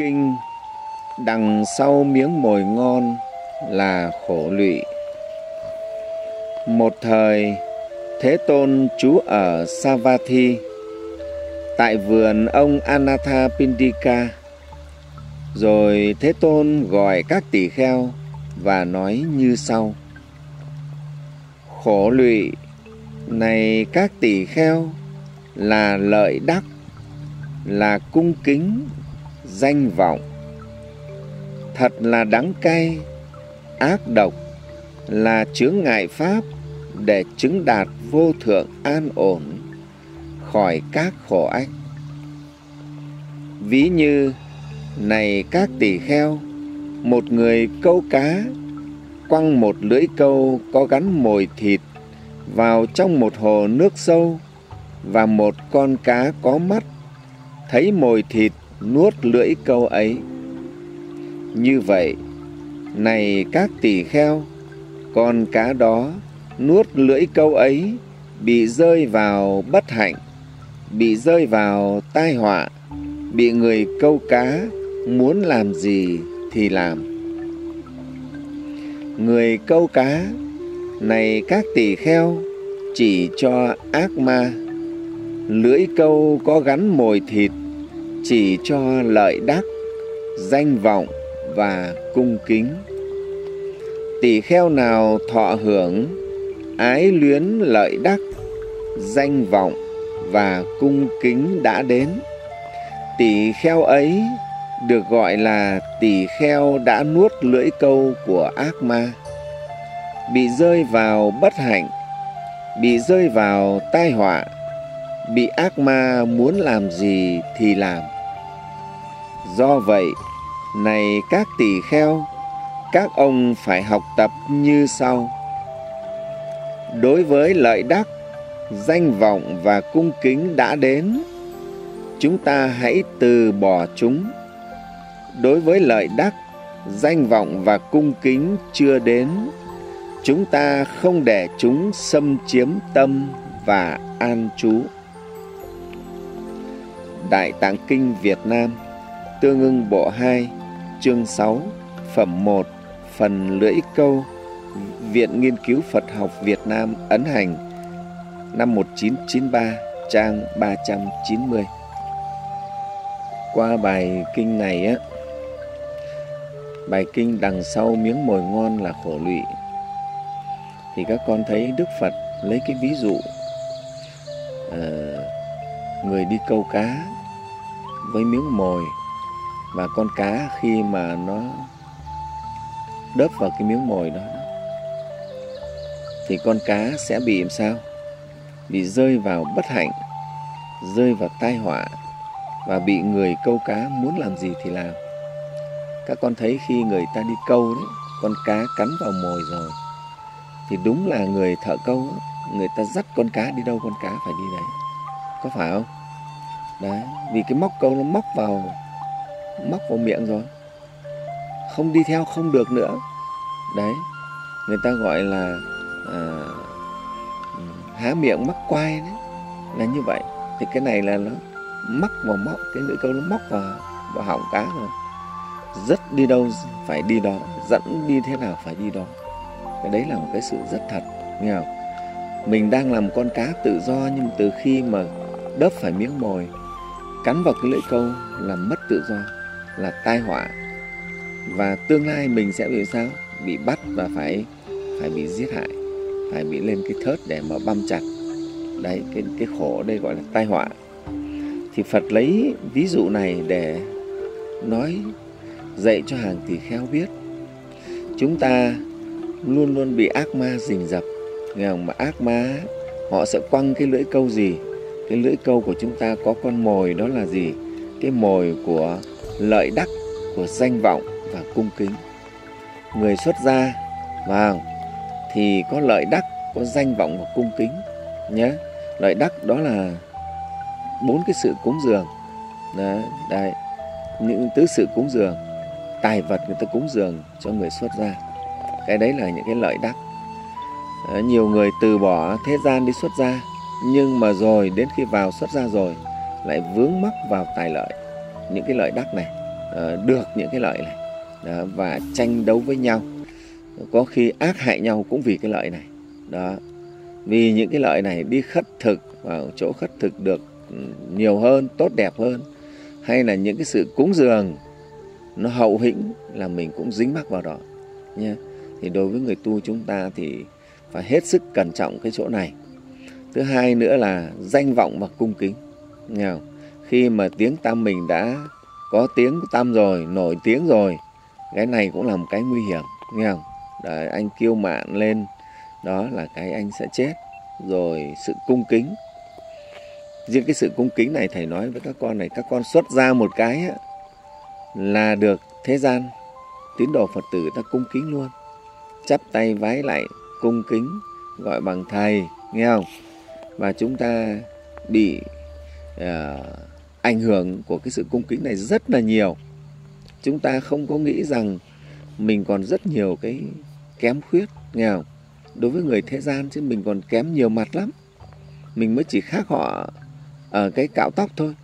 kinh, đằng sau miếng mồi ngon là khổ lụy. Một thời, thế tôn trú ở savatthi, tại vườn ông anatha pindika rồi thế tôn gọi các tỷ kheo và nói như sau. Khổ lụy, này các tỷ kheo, là lợi đắc, là cung kính danh vọng. Thật là đắng cay, ác độc là chướng ngại pháp để chứng đạt vô thượng an ổn khỏi các khổ ách. Ví như, này các tỷ kheo, một người câu cá quăng một lưỡi câu có gắn mồi thịt vào trong một hồ nước sâu và một con cá có mắt, thấy mồi thịt nuốt lưỡi câu ấy. Như vậy, này các tỷ kheo, con cá đó nuốt lưỡi câu ấy bị rơi vào bất hạnh, bị rơi vào tai họa, bị người câu cá muốn làm gì thì làm. Người câu cá, này các tỷ kheo, chỉ cho ác ma. Lưỡi câu có gắn mồi thịt chỉ cho lợi đắc, danh vọng và cung kính. Tỷ kheo nào thọ hưởng, ái luyến lợi đắc, danh vọng và cung kính đã đến. Tỷ kheo ấy được gọi là tỷ kheo đã nuốt lưỡi câu của ác ma, bị rơi vào bất hạnh, bị rơi vào tai họa bị ác ma muốn làm gì thì làm. Do vậy, này các tỳ kheo, các ông phải học tập như sau. Đối với lợi đắc, danh vọng và cung kính đã đến, chúng ta hãy từ bỏ chúng. Đối với lợi đắc, danh vọng và cung kính chưa đến, chúng ta không để chúng xâm chiếm tâm và an trú đại tạng kinh việt nam tương ưng bộ 2 chương 6 phẩm 1 phần lưỡi câu Viện Nghiên cứu Phật học Việt Nam ấn hành năm 1993 trang 390 qua bài kinh này á bài kinh đằng sau miếng mồi ngon là khổ lụy. Thì các con thấy Đức Phật lấy cái ví dụ uh, người đi câu cá với miếng mồi và con cá khi mà nó đớp vào cái miếng mồi đó. Thì con cá sẽ bị làm sao? Bị rơi vào bất hạnh, rơi vào tai họa và bị người câu cá muốn làm gì thì làm. Các con thấy khi người ta đi câu đấy con cá cắn vào mồi rồi, thì đúng là người thợ câu người ta dắt con cá đi đâu, con cá phải đi đấy. Có phải không? Đấy vì cái móc câu nó móc vào móc vào miệng rồi. Không đi theo không được nữa. Đấy người ta gọi là à, há miệng mắc quai đấy là như vậy. Thì cái này là nó mắc vào móc cái lưỡi câu nó móc vào vào họng cá rồi. Rất đi đâu phải đi đó dẫn đi thế nào phải đi đó. Cái đấy là một cái sự rất thật nghe không? Mình đang làm con cá tự do nhưng từ khi mà đớp phải miếng mồi cắn vào cái lưỡi câu là mất tự do, là tai họa. Và tương lai mình sẽ bị sao? Bị bắt và phải phải bị giết hại, phải bị lên cái thớt để mà băm chặt. Đấy, cái cái khổ đây gọi là tai họa. Thì Phật lấy ví dụ này để nói, dạy cho hàng tỷ kheo biết, chúng ta luôn luôn bị ác ma rình rập. Nghe không? Mà ác ma, họ sẽ quăng cái lưỡi câu gì? Cái lưỡi câu của chúng ta có con mồi đó là gì? Cái mồi của lợi đắc của danh vọng và cung kính. Người xuất gia vào thì có lợi đắc có danh vọng và cung kính nhé. Lợi đắc đó là bốn cái sự cúng dường. Đấy, những tứ sự cúng dường. Tài vật người ta cúng dường cho người xuất gia. Cái đấy là những cái lợi đắc. Đấy, nhiều người từ bỏ thế gian đi xuất gia nhưng mà rồi đến khi vào xuất ra rồi lại vướng mắc vào tài lợi. Những cái lợi đắc này ờ, được những cái lợi này đó, và tranh đấu với nhau. Có khi ác hại nhau cũng vì cái lợi này đó. Vì những cái lợi này đi khất thực vào chỗ khất thực được ừ, nhiều hơn tốt đẹp hơn hay là những cái sự cúng dường nó hậu hĩnh là mình cũng dính mắc vào đó nha thì đối với người tu chúng ta thì phải hết sức cẩn trọng cái chỗ này thứ hai nữa là danh vọng và cung kính. Nghe không? khi mà tiếng tam mình đã có tiếng tam rồi nổi tiếng rồi cái này cũng là một cái nguy hiểm. Nghe không? Đấy, anh kiêu mạn lên đó là cái anh sẽ chết. Rồi sự cung kính. Riêng cái sự cung kính này thầy nói với các con này các con xuất ra một cái á, là được thế gian tín đồ phật tử ta cung kính luôn. Chắp tay vái lại cung kính gọi bằng thầy. Nghe không? Và chúng ta bị uh, ảnh hưởng của cái sự cung kính này rất là nhiều. Chúng ta không có nghĩ rằng mình còn rất nhiều cái kém khuyết nghèo đối với người thế gian chứ mình còn kém nhiều mặt lắm. Mình mới chỉ khác họ ở cái cạo tóc thôi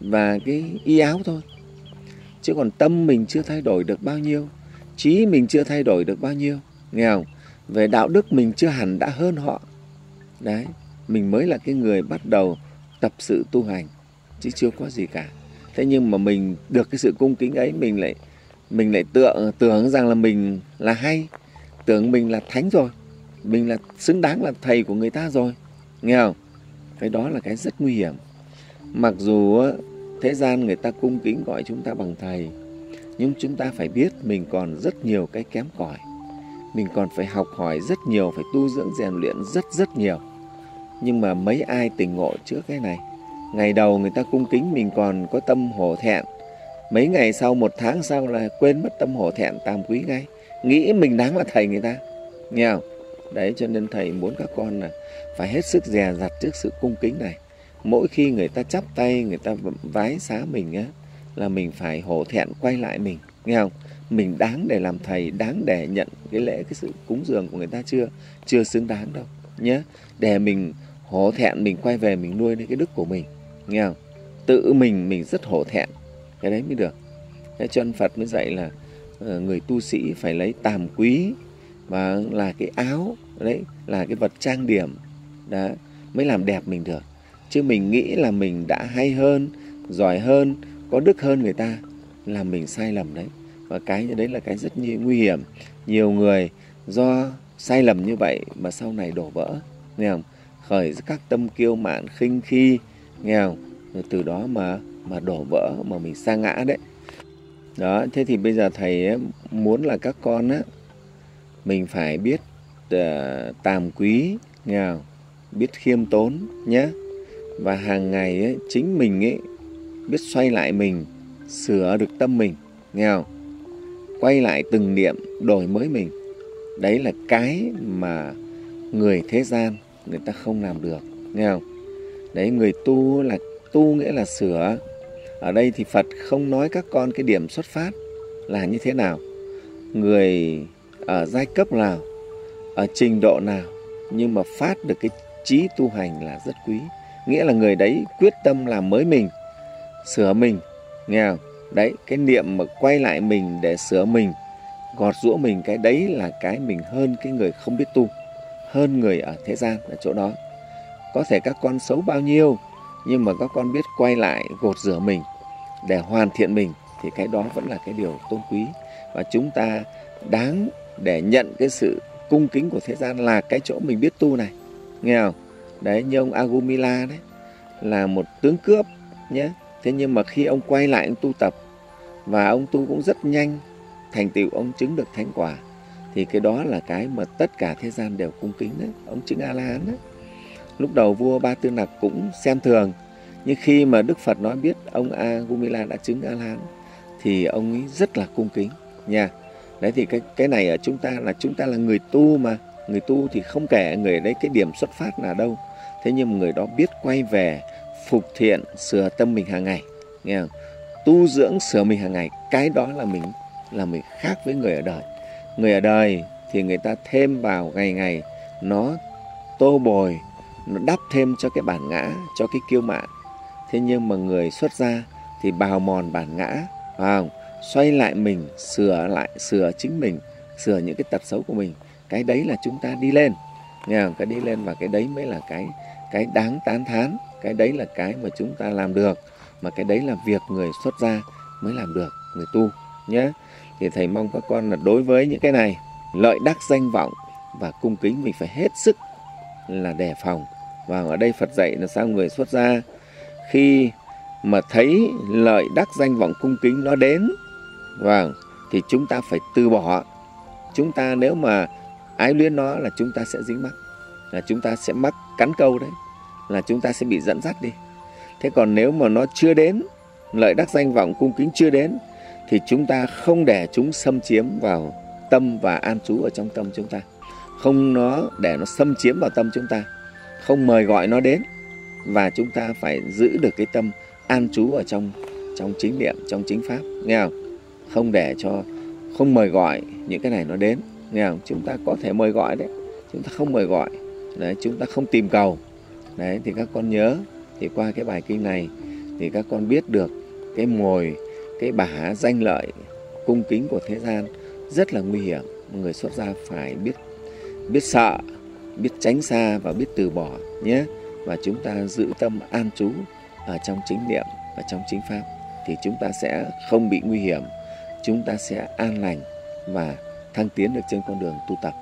và cái y áo thôi. Chứ còn tâm mình chưa thay đổi được bao nhiêu trí mình chưa thay đổi được bao nhiêu nghèo về đạo đức mình chưa hẳn đã hơn họ. Đấy mình mới là cái người bắt đầu tập sự tu hành, chứ chưa có gì cả. Thế nhưng mà mình được cái sự cung kính ấy, mình lại mình lại tưởng tưởng rằng là mình là hay, tưởng mình là thánh rồi, mình là xứng đáng là thầy của người ta rồi. Nghe không? Cái đó là cái rất nguy hiểm. Mặc dù thế gian người ta cung kính gọi chúng ta bằng thầy, nhưng chúng ta phải biết mình còn rất nhiều cái kém cỏi. Mình còn phải học hỏi rất nhiều, phải tu dưỡng rèn luyện rất rất nhiều nhưng mà mấy ai tỉnh ngộ trước cái này? Ngày đầu người ta cung kính mình còn có tâm hổ thẹn. Mấy ngày sau, một tháng sau là quên mất tâm hổ thẹn tam quý ngay. Nghĩ mình đáng là thầy người ta. Nghe không? Đấy, cho nên thầy muốn các con là phải hết sức dè dặt trước sự cung kính này. Mỗi khi người ta chắp tay, người ta vái xá mình á, là mình phải hổ thẹn quay lại mình. Nghe không? Mình đáng để làm thầy, đáng để nhận cái lễ, cái sự cúng dường của người ta chưa? Chưa xứng đáng đâu nhé để mình hổ thẹn mình quay về mình nuôi lên cái đức của mình, nghe không? Tự mình mình rất hổ thẹn. Cái đấy mới được. Cái chân phật mới dạy là ờ, người tu sĩ phải lấy tàm quý và là cái áo, đấy, là cái vật trang điểm, đó, mới làm đẹp mình được. Chứ mình nghĩ là mình đã hay hơn, giỏi hơn, có đức hơn người ta là mình sai lầm đấy. Và cái như đấy là cái rất nguy hiểm. Nhiều người do sai lầm như vậy mà sau này đổ vỡ, nghe không? Khởi các tâm kiêu mạn khinh khi nghèo rồi từ đó mà mà đổ vỡ mà mình sa ngã đấy. Đó thế thì bây giờ thầy ấy, muốn là các con á mình phải biết uh, tàm quý nghèo biết khiêm tốn nhé và hàng ngày ấy, chính mình ấy biết xoay lại mình sửa được tâm mình nghèo quay lại từng niệm đổi mới mình. Đấy là cái mà người thế gian người ta không làm được, nghe không? Đấy, người tu là, tu nghĩa là sửa. Ở đây thì phật không nói các con cái điểm xuất phát là như thế nào. Người ở giai cấp nào, ở trình độ nào, nhưng mà phát được cái trí tu hành là rất quý. Nghĩa là người đấy quyết tâm làm mới mình, sửa mình, nghe không? Đấy, cái niệm mà quay lại mình để sửa mình, gọt rũa mình, cái đấy là cái mình hơn cái người không biết tu hơn người ở thế gian ở chỗ đó. Có thể các con xấu bao nhiêu, nhưng mà các con biết quay lại gột rửa mình, để hoàn thiện mình, thì cái đó vẫn là cái điều tôn quý. Và chúng ta đáng để nhận cái sự cung kính của thế gian là cái chỗ mình biết tu này. Nghe không? Đấy, như ông Agumila đấy, là một tướng cướp nhé. Thế nhưng mà khi ông quay lại ông tu tập, và ông tu cũng rất nhanh, thành tựu ông chứng được thánh quả thì cái đó là cái mà tất cả thế gian đều cung kính đấy. Ông chứng a la hán đấy. Lúc đầu vua ba tư nặc cũng xem thường, nhưng khi mà đức phật nói biết ông a gumila đã chứng a la hán thì ông ấy rất là cung kính. Nha, đấy thì cái cái này ở chúng ta là, chúng ta là người tu mà. Người tu thì không kể người đấy cái điểm xuất phát là đâu. Thế nhưng mà người đó biết quay về phục thiện sửa tâm mình hàng ngày. Nghe không? Tu dưỡng sửa mình hàng ngày, cái đó là mình là mình khác với người ở đời người ở đời thì người ta thêm vào ngày ngày, nó tô bồi, nó đắp thêm cho cái bản ngã, cho cái kiêu mạn. Thế nhưng mà người xuất gia thì bào mòn bản ngã, phải không? Xoay lại mình, sửa lại, sửa chính mình, sửa những cái tật xấu của mình. Cái đấy là chúng ta đi lên. Nghe không? cái đi lên và cái đấy mới là cái cái đáng tán thán. Cái đấy là cái mà chúng ta làm được. Mà cái đấy là việc người xuất gia mới làm được, người tu nhé thì thầy mong các con là đối với những cái này, lợi đắc danh vọng và cung kính mình phải hết sức là đề phòng. Và ở đây Phật dạy là sao người xuất gia, khi mà thấy lợi đắc danh vọng cung kính nó đến và thì chúng ta phải từ bỏ. Chúng ta nếu mà ái luyến nó là chúng ta sẽ dính mắc, là chúng ta sẽ mắc cắn câu đấy, là chúng ta sẽ bị dẫn dắt đi. Thế còn nếu mà nó chưa đến, lợi đắc danh vọng cung kính chưa đến thì chúng ta không để chúng xâm chiếm vào tâm và an trú ở trong tâm chúng ta. Không nó để nó xâm chiếm vào tâm chúng ta. Không mời gọi nó đến. Và chúng ta phải giữ được cái tâm an trú ở trong trong chính niệm, trong chính pháp. Nghe không? Không để cho, không mời gọi những cái này nó đến. Nghe không? Chúng ta có thể mời gọi đấy. Chúng ta không mời gọi. Đấy, chúng ta không tìm cầu. Đấy, thì các con nhớ, thì qua cái bài kinh này, thì các con biết được cái mồi cái bả danh lợi, cung kính của thế gian rất là nguy hiểm. Người xuất gia phải biết biết sợ, biết tránh xa và biết từ bỏ nhé. Và chúng ta giữ tâm an trú ở trong chính niệm ở trong chính pháp thì chúng ta sẽ không bị nguy hiểm, chúng ta sẽ an lành và thăng tiến được trên con đường tu tập.